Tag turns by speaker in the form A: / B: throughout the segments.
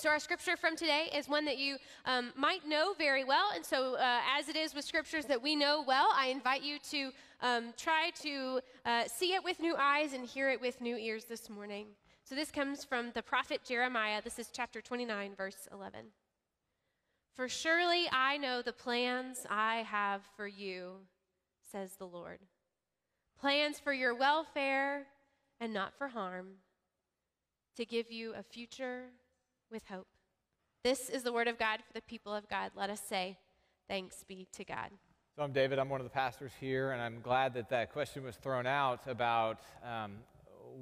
A: So, our scripture from today is one that you um, might know very well. And so, uh, as it is with scriptures that we know well, I invite you to um, try to uh, see it with new eyes and hear it with new ears this morning. So, this comes from the prophet Jeremiah. This is chapter 29, verse 11. For surely I know the plans I have for you, says the Lord plans for your welfare and not for harm, to give you a future with hope. This is the word of God for the people of God. Let us say, Thanks be to God.
B: So I'm David. I'm one of the pastors here, and I'm glad that that question was thrown out about um,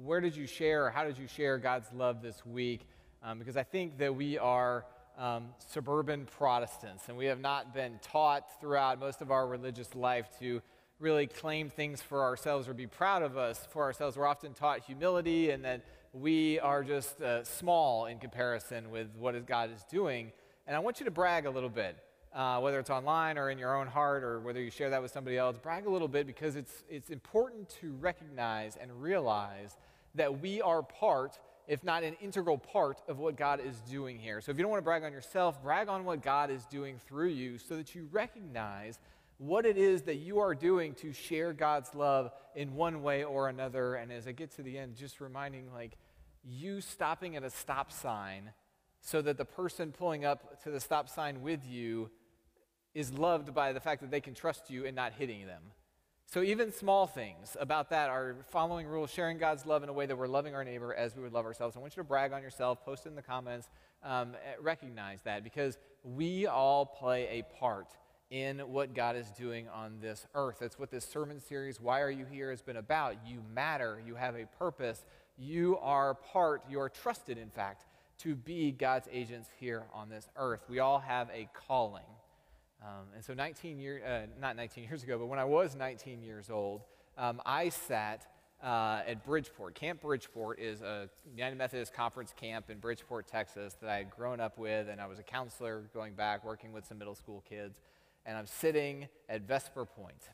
B: where did you share or how did you share God's love this week? Um, because I think that we are um, suburban Protestants, and we have not been taught throughout most of our religious life to really claim things for ourselves or be proud of us for ourselves. We're often taught humility and that we are just uh, small in comparison with what God is doing. And I want you to brag a little bit, uh, whether it's online or in your own heart or whether you share that with somebody else. Brag a little bit because it's, it's important to recognize and realize that we are part, if not an integral part, of what God is doing here. So if you don't want to brag on yourself, brag on what God is doing through you so that you recognize what it is that you are doing to share God's love in one way or another. And as I get to the end, just reminding like you stopping at a stop sign so that the person pulling up to the stop sign with you is loved by the fact that they can trust you and not hitting them. So, even small things about that are following rules, sharing God's love in a way that we're loving our neighbor as we would love ourselves. I want you to brag on yourself, post it in the comments, um, recognize that because we all play a part in what God is doing on this earth. That's what this sermon series, Why Are You Here, has been about. You matter, you have a purpose, you are part, you are trusted, in fact, to be God's agents here on this earth. We all have a calling. Um, and so, 19 years, uh, not 19 years ago, but when I was 19 years old, um, I sat uh, at Bridgeport. Camp Bridgeport is a United Methodist Conference camp in Bridgeport, Texas, that I had grown up with, and I was a counselor going back, working with some middle school kids and I'm sitting at Vesper Point.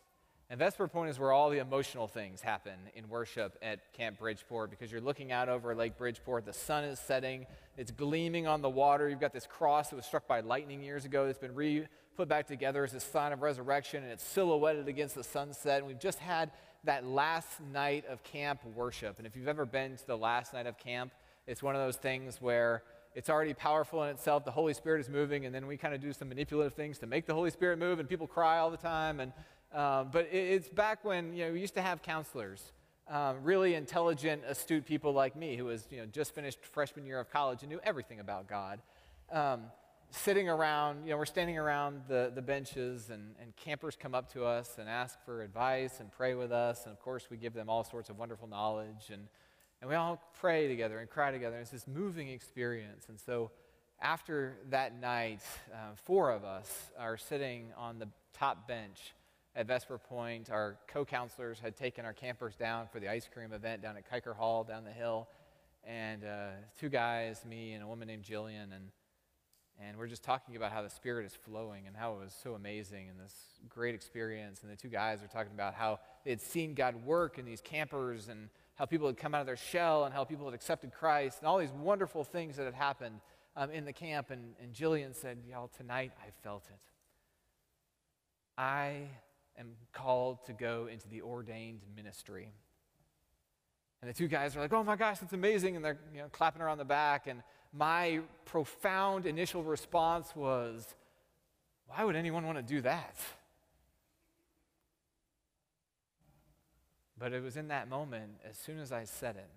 B: And Vesper Point is where all the emotional things happen in worship at Camp Bridgeport because you're looking out over Lake Bridgeport. The sun is setting, it's gleaming on the water. You've got this cross that was struck by lightning years ago that's been re put back together as a sign of resurrection, and it's silhouetted against the sunset. And we've just had that last night of camp worship. And if you've ever been to the last night of camp, it's one of those things where it's already powerful in itself. The Holy Spirit is moving, and then we kind of do some manipulative things to make the Holy Spirit move, and people cry all the time. And, um, but it, it's back when you know, we used to have counselors, um, really intelligent, astute people like me, who was you know, just finished freshman year of college and knew everything about God. Um, sitting around, you know, we're standing around the, the benches, and, and campers come up to us and ask for advice and pray with us. And of course, we give them all sorts of wonderful knowledge. And and we all pray together and cry together. It's this moving experience. And so after that night, uh, four of us are sitting on the top bench at Vesper Point. Our co counselors had taken our campers down for the ice cream event down at Kiker Hall down the hill. And uh, two guys, me and a woman named Jillian, and, and we're just talking about how the Spirit is flowing and how it was so amazing and this great experience. And the two guys are talking about how they had seen God work in these campers and how people had come out of their shell and how people had accepted Christ and all these wonderful things that had happened um, in the camp. And, and Jillian said, Y'all, tonight I felt it. I am called to go into the ordained ministry. And the two guys are like, oh my gosh, that's amazing. And they're you know, clapping her on the back. And my profound initial response was, why would anyone want to do that? But it was in that moment, as soon as I said it,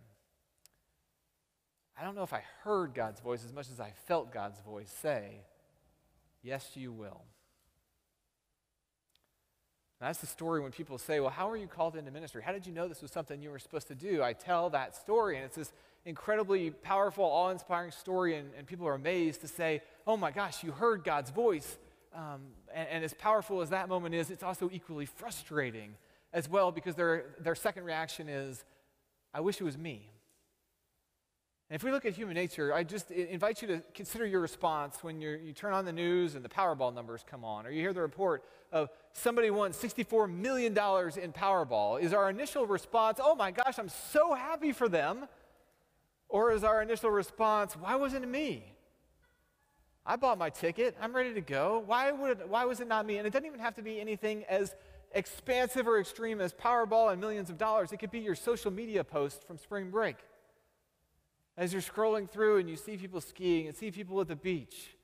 B: I don't know if I heard God's voice as much as I felt God's voice say, Yes, you will. that's the story when people say, Well, how are you called into ministry? How did you know this was something you were supposed to do? I tell that story, and it's this incredibly powerful, awe inspiring story, and, and, people are amazed to say, Oh my gosh, you heard God's voice. Um, and, and as powerful as that moment is, it's also equally frustrating as well because their, their second reaction is, I wish it was me. And if we look at human nature, I just invite you to consider your response when you turn on the news and the Powerball numbers come on, or you hear the report of somebody won $64 million in Powerball. Is our initial response, oh my gosh, I'm so happy for them? Or is our initial response, why wasn't it me? I bought my ticket. I'm ready to go. Why, would, why was it not me? And it doesn't even have to be anything as expansive or extreme as Powerball and millions of dollars. It could be your social media post from spring break. As you're scrolling through and you see people skiing and see people at the beach,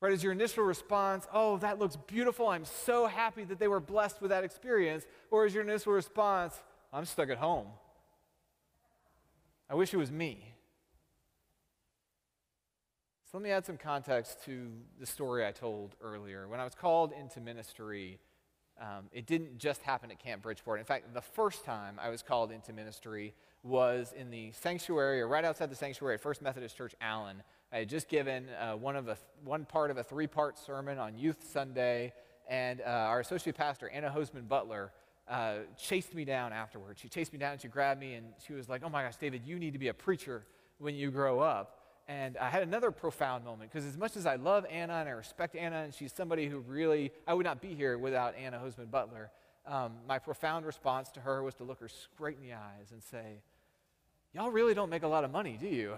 B: right? As your initial response, oh, that looks beautiful. I'm so happy that they were blessed with that experience. Or is your initial response, I'm stuck at home. I wish it was me. So let me add some context to the story I told earlier. When I was called into ministry, um, it didn't just happen at Camp Bridgeport. In fact, the first time I was called into ministry was in the sanctuary, or right outside the sanctuary at First Methodist Church, Allen. I had just given uh, one, of a, one part of a three part sermon on Youth Sunday, and uh, our associate pastor, Anna Hosman Butler, uh, chased me down afterwards. She chased me down and she grabbed me and she was like, Oh my gosh, David, you need to be a preacher when you grow up. And I had another profound moment because, as much as I love Anna and I respect Anna, and she's somebody who really, I would not be here without Anna Hosman Butler. Um, my profound response to her was to look her straight in the eyes and say, Y'all really don't make a lot of money, do you?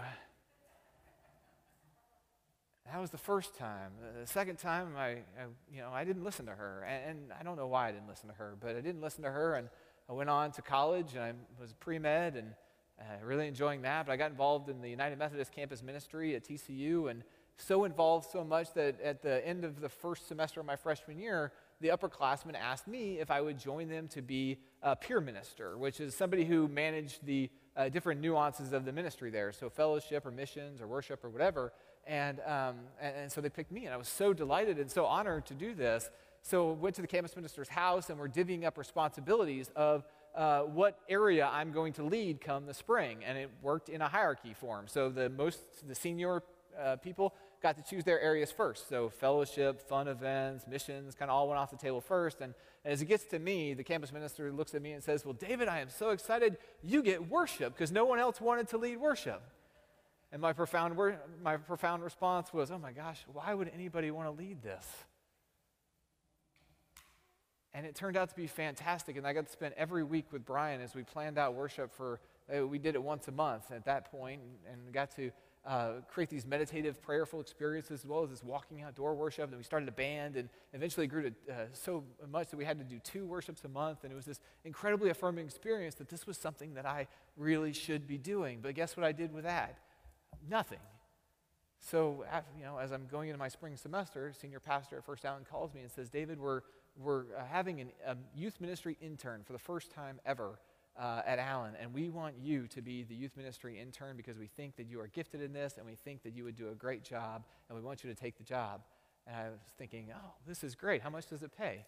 B: That was the first time. The second time, I, I you know, I didn't listen to her, and, and, I don't know why I didn't listen to her, but I didn't listen to her, and I went on to college, and I was pre med, and uh, really enjoying that. But I got involved in the United Methodist Campus Ministry at TCU, and so involved so much that at the end of the first semester of my freshman year, the upperclassmen asked me if I would join them to be a peer minister, which is somebody who managed the uh, different nuances of the ministry there, so fellowship or missions or worship or whatever. And, um, and, and, so they picked me, and I was so delighted and so honored to do this. So went to the campus minister's house, and we're divvying up responsibilities of uh, what area I'm going to lead come the spring. And it worked in a hierarchy form. So the most, the senior uh, people got to choose their areas first. So fellowship, fun events, missions, kind of all went off the table first. And as it gets to me, the campus minister looks at me and says, Well, David, I am so excited you get worship because no one else wanted to lead worship. And my profound, my profound response was, oh my gosh, why would anybody want to lead this? And it turned out to be fantastic. And I got to spend every week with Brian as we planned out worship for, uh, we did it once a month at that point, and, and got to uh, create these meditative, prayerful experiences as well as this walking outdoor worship. And we started a band and eventually grew to uh, so much that we had to do two worships a month. And it was this incredibly affirming experience that this was something that I really should be doing. But guess what I did with that? nothing. So, you know, as I'm going into my spring semester, senior pastor at First Allen calls me and says, David, we're, we're uh, having an, a youth ministry intern for the first time ever uh, at Allen, and we want you to be the youth ministry intern because we think that you are gifted in this and we think that you would do a great job, and we want you to take the job. And I was thinking, oh, this is great. How much does it pay?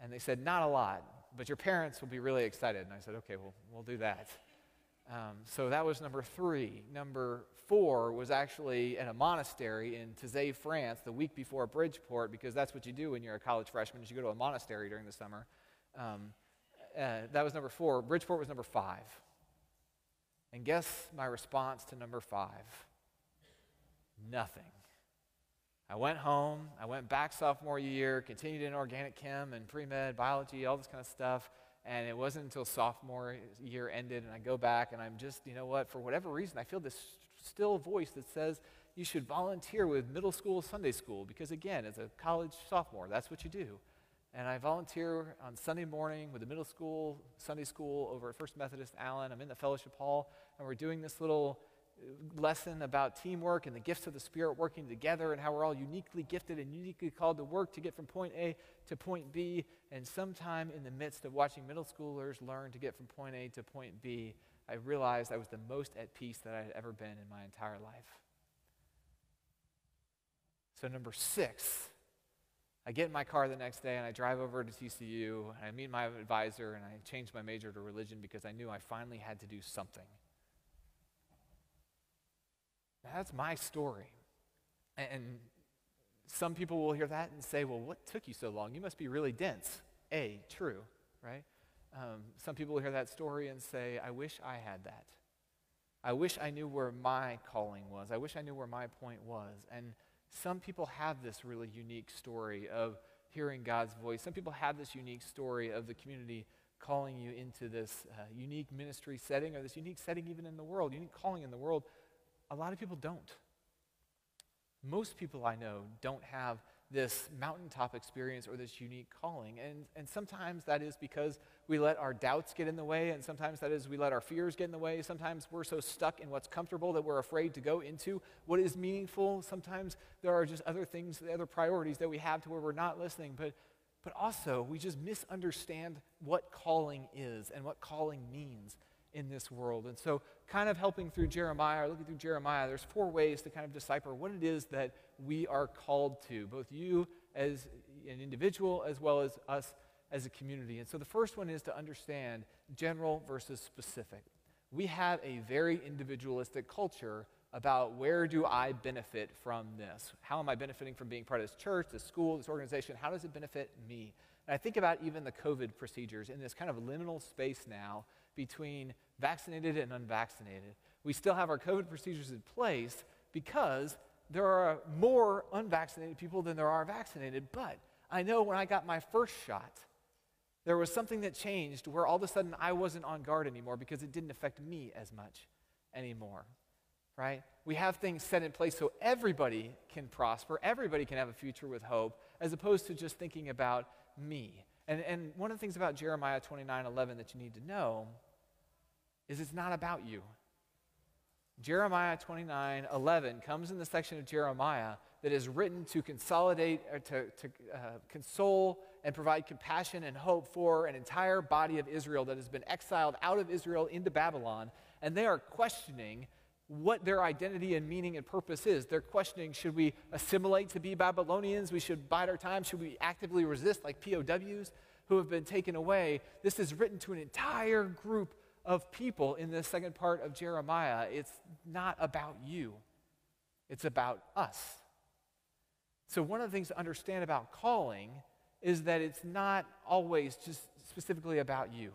B: And they said, not a lot, but your parents will be really excited. And I said, okay, well, we'll do that. Um, so that was number three. Number four was actually in a monastery in Taizé, France, the week before Bridgeport, because that's what you do when you're a college freshman, is you go to a monastery during the summer. Um, uh, that was number four. Bridgeport was number five. And guess my response to number five? Nothing. I went home. I went back sophomore year, continued in organic chem and pre med, biology, all this kind of stuff. And it wasn't until sophomore year ended, and I go back, and I'm just, you know what, for whatever reason, I feel this still voice that says you should volunteer with middle school Sunday school, because again, as a college sophomore, that's what you do. And I volunteer on Sunday morning with the middle school Sunday school over at First Methodist Allen. I'm in the fellowship hall, and we're doing this little lesson about teamwork and the gifts of the Spirit working together and how we're all uniquely gifted and uniquely called to work to get from point A to point B. And sometime in the midst of watching middle schoolers learn to get from point A to point B, I realized I was the most at peace that I had ever been in my entire life. So, number six, I get in my car the next day and I drive over to TCU and I meet my advisor and I change my major to religion because I knew I finally had to do something. That's my story. And some people will hear that and say, well, what took you so long? You must be really dense. A, true, right? Um, some people will hear that story and say, I wish I had that. I wish I knew where my calling was. I wish I knew where my point was. And some people have this really unique story of hearing God's voice. Some people have this unique story of the community calling you into this uh, unique ministry setting or this unique setting even in the world, unique calling in the world. A lot of people don't. most people I know don't have this mountaintop experience or this unique calling. And, and sometimes that is because we let our doubts get in the way, and sometimes that is we let our fears get in the way. Sometimes we're so stuck in what's comfortable that we're afraid to go into what is meaningful. Sometimes there are just other things, other priorities that we have to where we're not listening. But, but also, we just misunderstand what calling is and what calling means in this world. And so, kind of helping through Jeremiah, or looking through Jeremiah, there's four ways to kind of decipher what it is that we are called to, both you as an individual as well as us as a community. And so, the first one is to understand general versus specific. We have a very individualistic culture about where do I benefit from this? How am I benefiting from being part of this church, this school, this organization? How does it benefit me? And I think about even the COVID procedures in this kind of liminal space now between vaccinated and unvaccinated. We still have our COVID procedures in place because there are more unvaccinated people than there are vaccinated. But I know when I got my first shot, there was something that changed where all of a sudden I wasn't on guard anymore because it didn't affect me as much anymore. Right? We have things set in place so everybody can prosper, everybody can have a future with hope, as opposed to just thinking about me. And, and one of the things about Jeremiah 29 11 that you need to know is it's not about you. Jeremiah 29 11 comes in the section of Jeremiah that is written to consolidate, or to, to uh, console, and provide compassion and hope for an entire body of Israel that has been exiled out of Israel into Babylon. And they are questioning what their identity and meaning and purpose is. They're questioning should we assimilate to be Babylonians? We should bide our time? Should we actively resist like POWs who have been taken away? This is written to an entire group of people in the second part of Jeremiah. It's not about you, it's about us. So, one of the things to understand about calling is that it's not always just specifically about you.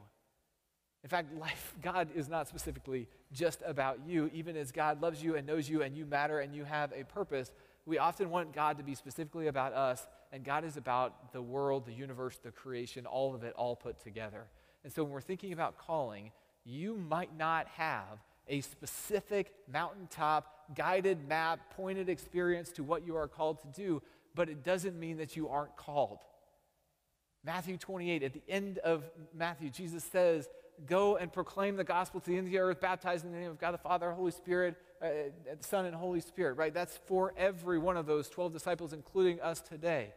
B: In fact, life, God is not specifically just about you. Even as God loves you and knows you and you matter and you have a purpose, we often want God to be specifically about us, and God is about the world, the universe, the creation, all of it, all put together. And so when we're thinking about calling, you might not have a specific mountaintop, guided map, pointed experience to what you are called to do, but it doesn't mean that you aren't called. Matthew 28, at the end of Matthew, Jesus says, Go and proclaim the gospel to the end of the earth, baptize in the name of God the Father, Holy Spirit, uh, Son, and Holy Spirit, right? That's for every one of those 12 disciples, including us today.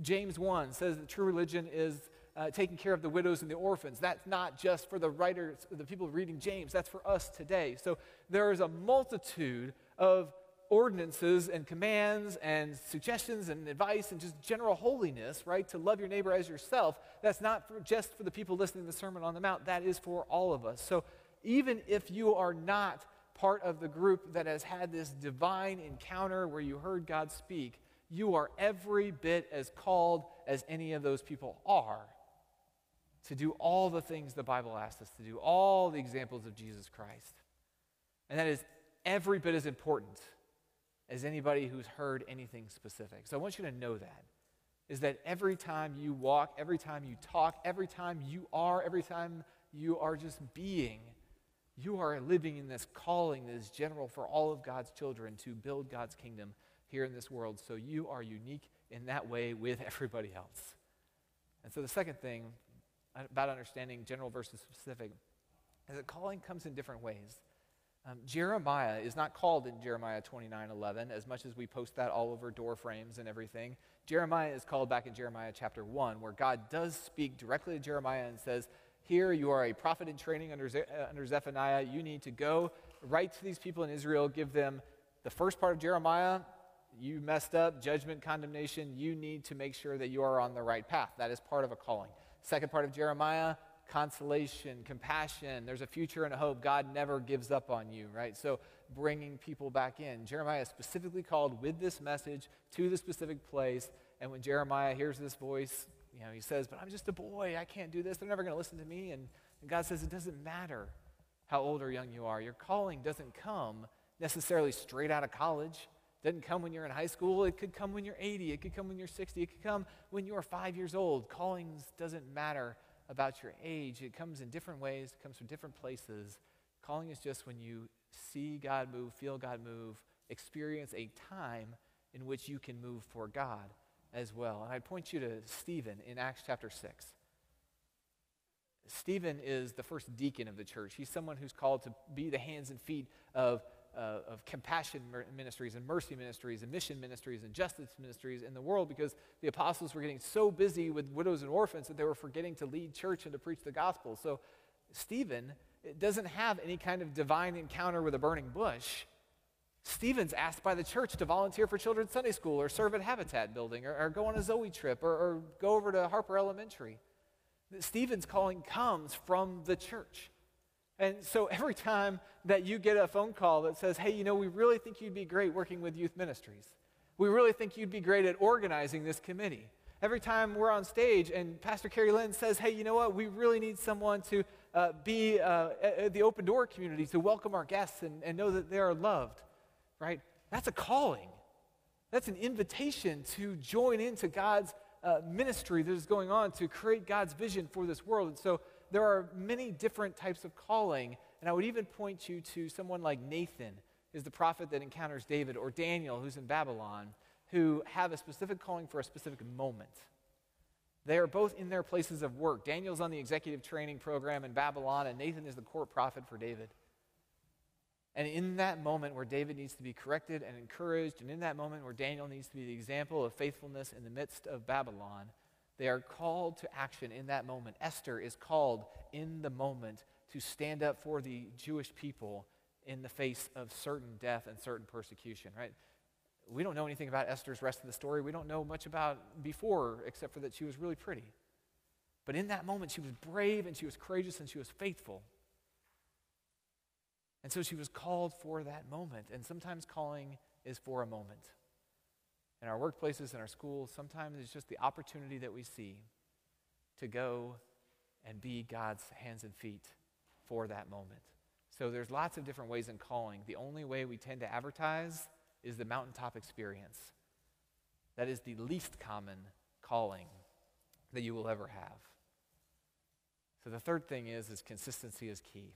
B: James 1 says that true religion is uh, taking care of the widows and the orphans. That's not just for the writers, the people reading James, that's for us today. So there is a multitude of ordinances and commands and suggestions and advice and just general holiness, right? To love your neighbor as yourself. That's not for just for the people listening to the Sermon on the Mount, that is for all of us. So even if you are not part of the group that has had this divine encounter where you heard God speak, you are every bit as called as any of those people are to do all the things the Bible asks us to do, all the examples of Jesus Christ. And that is every bit as important as anybody who's heard anything specific. So I want you to know that. Is that every time you walk, every time you talk, every time you are, every time you are just being, you are living in this calling that is general for all of God's children to build God's kingdom here in this world. So you are unique in that way with everybody else. And so the second thing about understanding general versus specific is that calling comes in different ways. Um, Jeremiah is not called in Jeremiah 29 11, as much as we post that all over door frames and everything. Jeremiah is called back in Jeremiah chapter 1, where God does speak directly to Jeremiah and says, Here you are a prophet in training under, Ze- uh, under Zephaniah. You need to go write to these people in Israel, give them the first part of Jeremiah. You messed up, judgment, condemnation. You need to make sure that you are on the right path. That is part of a calling. Second part of Jeremiah, consolation, compassion. There's a future and a hope. God never gives up on you, right? So bringing people back in. Jeremiah is specifically called with this message to the specific place. And when Jeremiah hears this voice, you know, he says, But I'm just a boy. I can't do this. They're never going to listen to me. And, and God says, It doesn't matter how old or young you are. Your calling doesn't come necessarily straight out of college doesn't come when you're in high school. It could come when you're 80. It could come when you're 60. It could come when you're five years old. Callings doesn't matter about your age. It comes in different ways. It comes from different places. Calling is just when you see God move, feel God move, experience a time in which you can move for God as well. And I'd point you to Stephen in Acts chapter 6. Stephen is the first deacon of the church. He's someone who's called to be the hands and feet of, uh, of compassion ministries and mercy ministries and mission ministries and justice ministries in the world because the apostles were getting so busy with widows and orphans that they were forgetting to lead church and to preach the gospel. So Stephen doesn't have any kind of divine encounter with a burning bush. Stephen's asked by the church to volunteer for children's Sunday school or serve at Habitat Building or, or go on a Zoe trip or, or go over to Harper Elementary. Stephen's calling comes from the church. And so every time that you get a phone call that says, hey, you know, we really think you'd be great working with youth ministries, we really think you'd be great at organizing this committee. Every time we're on stage and Pastor Carrie Lynn says, hey, you know what, we really need someone to uh, be uh, the open door community to welcome our guests and, and know that they are loved, right? That's a calling. That's an invitation to join into God's uh, ministry that is going on to create God's vision for this world. And so there are many different types of calling. And I would even point you to someone like Nathan, is the prophet that encounters David, or Daniel, who's in Babylon, who have a specific calling for a specific moment. They are both in their places of work. Daniel's on the executive training program in Babylon, and Nathan is the court prophet for David. And in that moment where David needs to be corrected and encouraged, and in that moment where Daniel needs to be the example of faithfulness in the midst of Babylon, they are called to action in that moment. Esther is called in the moment to stand up for the Jewish people in the face of certain death and certain persecution, right? We don't know anything about Esther's rest of the story. We don't know much about before, except for that she was really pretty. But in that moment, she was brave and she was courageous and she was faithful. And so she was called for that moment. And sometimes calling is for a moment. In our workplaces, in our schools, sometimes it's just the opportunity that we see to go and be God's hands and feet for that moment. So there's lots of different ways in calling. The only way we tend to advertise is the mountaintop experience. That is the least common calling that you will ever have. So the third thing is is consistency is key.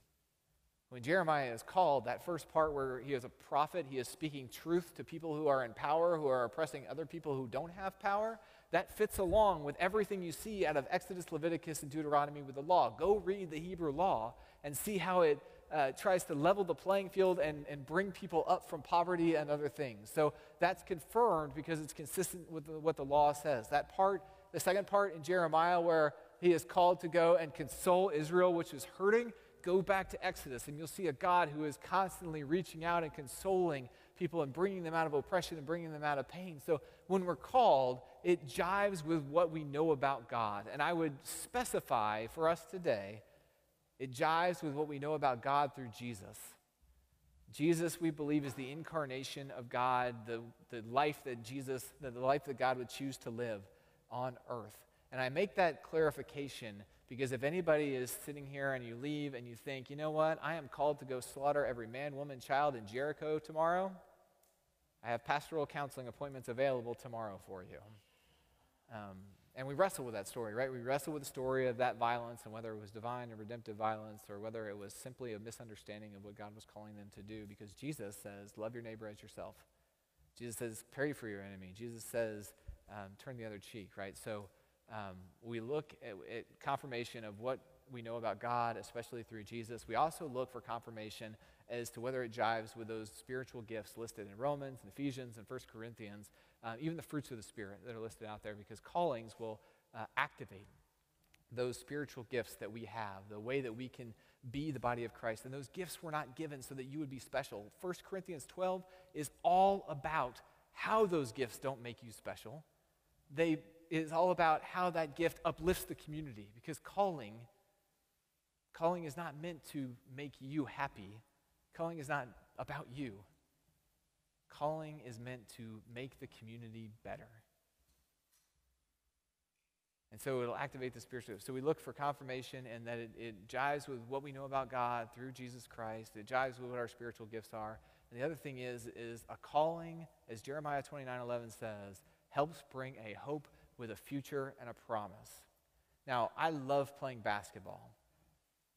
B: When Jeremiah is called, that first part where he is a prophet, he is speaking truth to people who are in power, who are oppressing other people who don't have power, that fits along with everything you see out of Exodus, Leviticus, and Deuteronomy with the law. Go read the Hebrew law and see how it uh, tries to level the playing field and, and bring people up from poverty and other things. So that's confirmed because it's consistent with the, what the law says. That part, the second part in Jeremiah, where he is called to go and console Israel, which is hurting, go back to Exodus and you'll see a God who is constantly reaching out and consoling people and bringing them out of oppression and bringing them out of pain. So when we're called, it jives with what we know about God. And I would specify for us today, it jives with what we know about God through Jesus. Jesus, we believe, is the incarnation of God, the, the life that Jesus, the life that God would choose to live on earth. And I make that clarification because if anybody is sitting here and you leave and you think, you know what, I am called to go slaughter every man, woman, child in Jericho tomorrow, I have pastoral counseling appointments available tomorrow for you. Um, and we wrestle with that story, right? We wrestle with the story of that violence and whether it was divine or redemptive violence or whether it was simply a misunderstanding of what God was calling them to do because Jesus says, love your neighbor as yourself. Jesus says, pray for your enemy. Jesus says, um, turn the other cheek, right? So, um, we look at, at confirmation of what we know about God, especially through Jesus. We also look for confirmation as to whether it jives with those spiritual gifts listed in Romans and Ephesians and 1 Corinthians, uh, even the fruits of the Spirit that are listed out there, because callings will uh, activate those spiritual gifts that we have, the way that we can be the body of Christ. And those gifts were not given so that you would be special. 1 Corinthians 12 is all about how those gifts don't make you special. They is all about how that gift uplifts the community because calling calling is not meant to make you happy. Calling is not about you. Calling is meant to make the community better. And so it'll activate the spiritual. So we look for confirmation and that it, it jives with what we know about God through Jesus Christ. It jives with what our spiritual gifts are. And the other thing is, is a calling, as Jeremiah 29 11 says, helps bring a hope with a future and a promise. Now, I love playing basketball.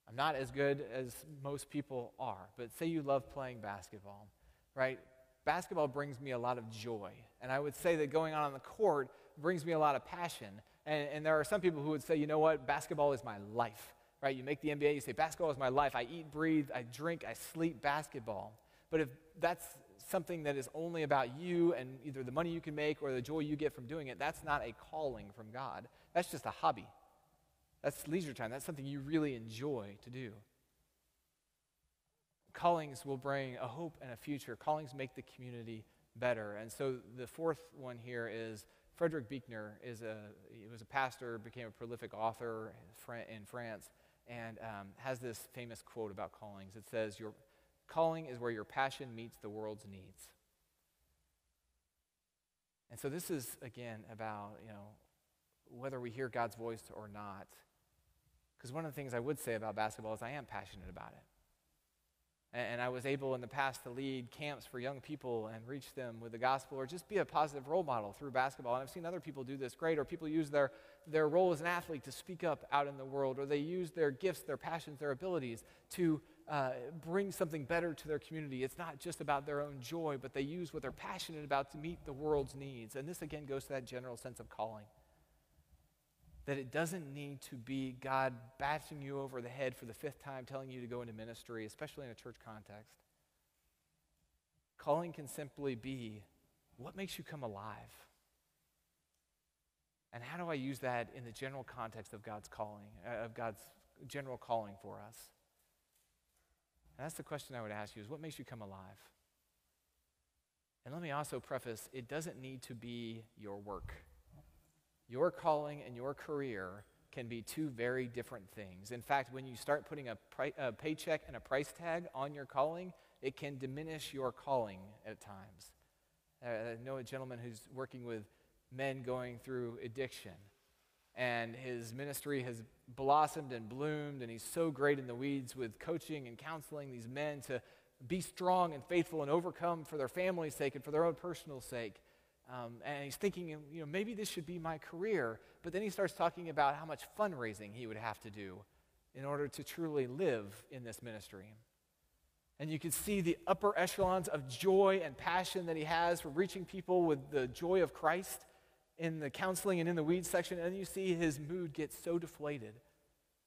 B: I'm not as good as most people are, but say you love playing basketball, right? basketball brings me a lot of joy. And I would say that going on on the court brings me a lot of passion. And, and there are some people who would say, you know what, basketball is my life, right? You make the NBA, you say, basketball is my life. I eat, breathe, I drink, I sleep basketball. But if that's something that is only about you and either the money you can make or the joy you get from doing it, that's not a calling from God. That's just a hobby. That's leisure time. That's something you really enjoy to do. Callings will bring a hope and a future. Callings make the community better. And so the fourth one here is Frederick Buechner is a he was a pastor, became a prolific author in France, and um, has this famous quote about callings. It says, "Your calling is where your passion meets the world's needs." And so this is again about you know whether we hear God's voice or not. Because one of the things I would say about basketball is I am passionate about it. And I was able in the past to lead camps for young people and reach them with the gospel or just be a positive role model through basketball. And I've seen other people do this great, or people use their, their role as an athlete to speak up out in the world, or they use their gifts, their passions, their abilities to uh, bring something better to their community. It's not just about their own joy, but they use what they're passionate about to meet the world's needs. And this again goes to that general sense of calling that it doesn't need to be God bashing you over the head for the fifth time, telling you to go into ministry, especially in a church context. Calling can simply be what makes you come alive? And how do I use that in the general context of God's calling, uh, of God's general calling for us? And that's the question I would ask you is what makes you come alive? And let me also preface it doesn't need to be your work. Your calling and your career can be two very different things. In fact, when you start putting a, pri- a, paycheck and a price tag on your calling, it can diminish your calling at times. Uh, I know a gentleman who's working with men going through addiction, and his ministry has blossomed and bloomed, and he's so great in the weeds with coaching and counseling these men to be strong and faithful and overcome for their family's sake and for their own personal sake. Um, and he's thinking, you know, maybe this should be my career. But then he starts talking about how much fundraising he would have to do in order to truly live in this ministry. And you can see the upper echelons of joy and passion that he has for reaching people with the joy of Christ in the counseling and in the weeds section. And you see his mood get so deflated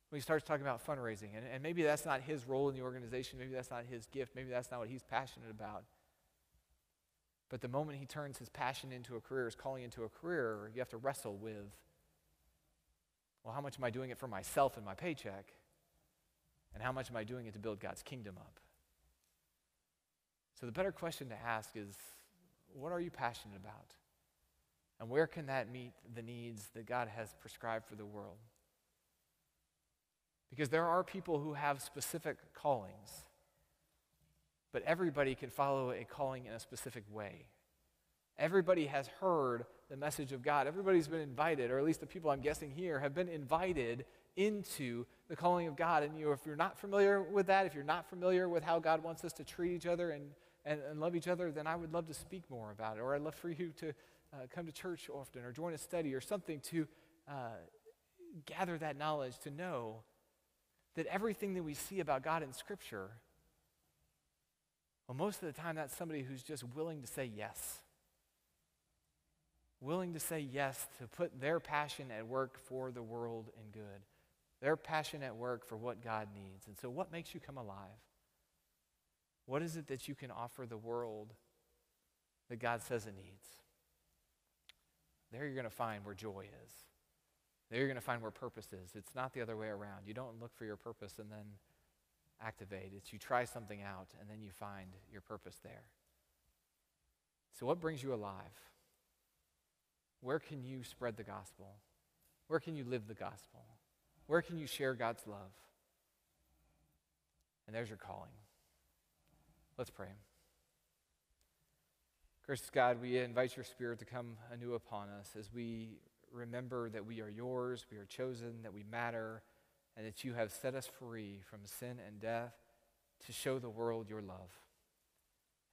B: when he starts talking about fundraising. And, and maybe that's not his role in the organization. Maybe that's not his gift. Maybe that's not what he's passionate about. But the moment he turns his passion into a career, his calling into a career, you have to wrestle with well, how much am I doing it for myself and my paycheck? And how much am I doing it to build God's kingdom up? So the better question to ask is what are you passionate about? And where can that meet the needs that God has prescribed for the world? Because there are people who have specific callings but everybody can follow a calling in a specific way. Everybody has heard the message of God. Everybody's been invited, or at least the people I'm guessing here have been invited into the calling of God. And you if you're not familiar with that, if you're not familiar with how God wants us to treat each other and, and, and love each other, then I would love to speak more about it. Or I'd love for you to uh, come to church often or join a study or something to uh, gather that knowledge, to know that everything that we see about God in Scripture well, most of the time, that's somebody who's just willing to say yes. Willing to say yes to put their passion at work for the world and good. Their passion at work for what God needs. And so, what makes you come alive? What is it that you can offer the world that God says it needs? There you're going to find where joy is. There you're going to find where purpose is. It's not the other way around. You don't look for your purpose and then activate. It's you try something out and then you find your purpose there. So, what brings you alive? Where can you spread the gospel? Where can you live the gospel? Where can you share God's love? And there's your calling. Let's pray. Gracious God, we invite your Spirit to come anew upon us as we remember that we are yours, we are chosen, that we matter and that you have set us free from sin and death to show the world your love.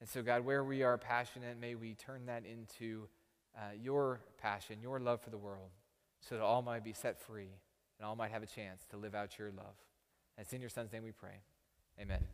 B: And so, God, where we are passionate, may we turn that into uh, your passion, your love for the world, so that all might be set free and all might have a chance to live out your love. And it's in your Son's name we pray. Amen.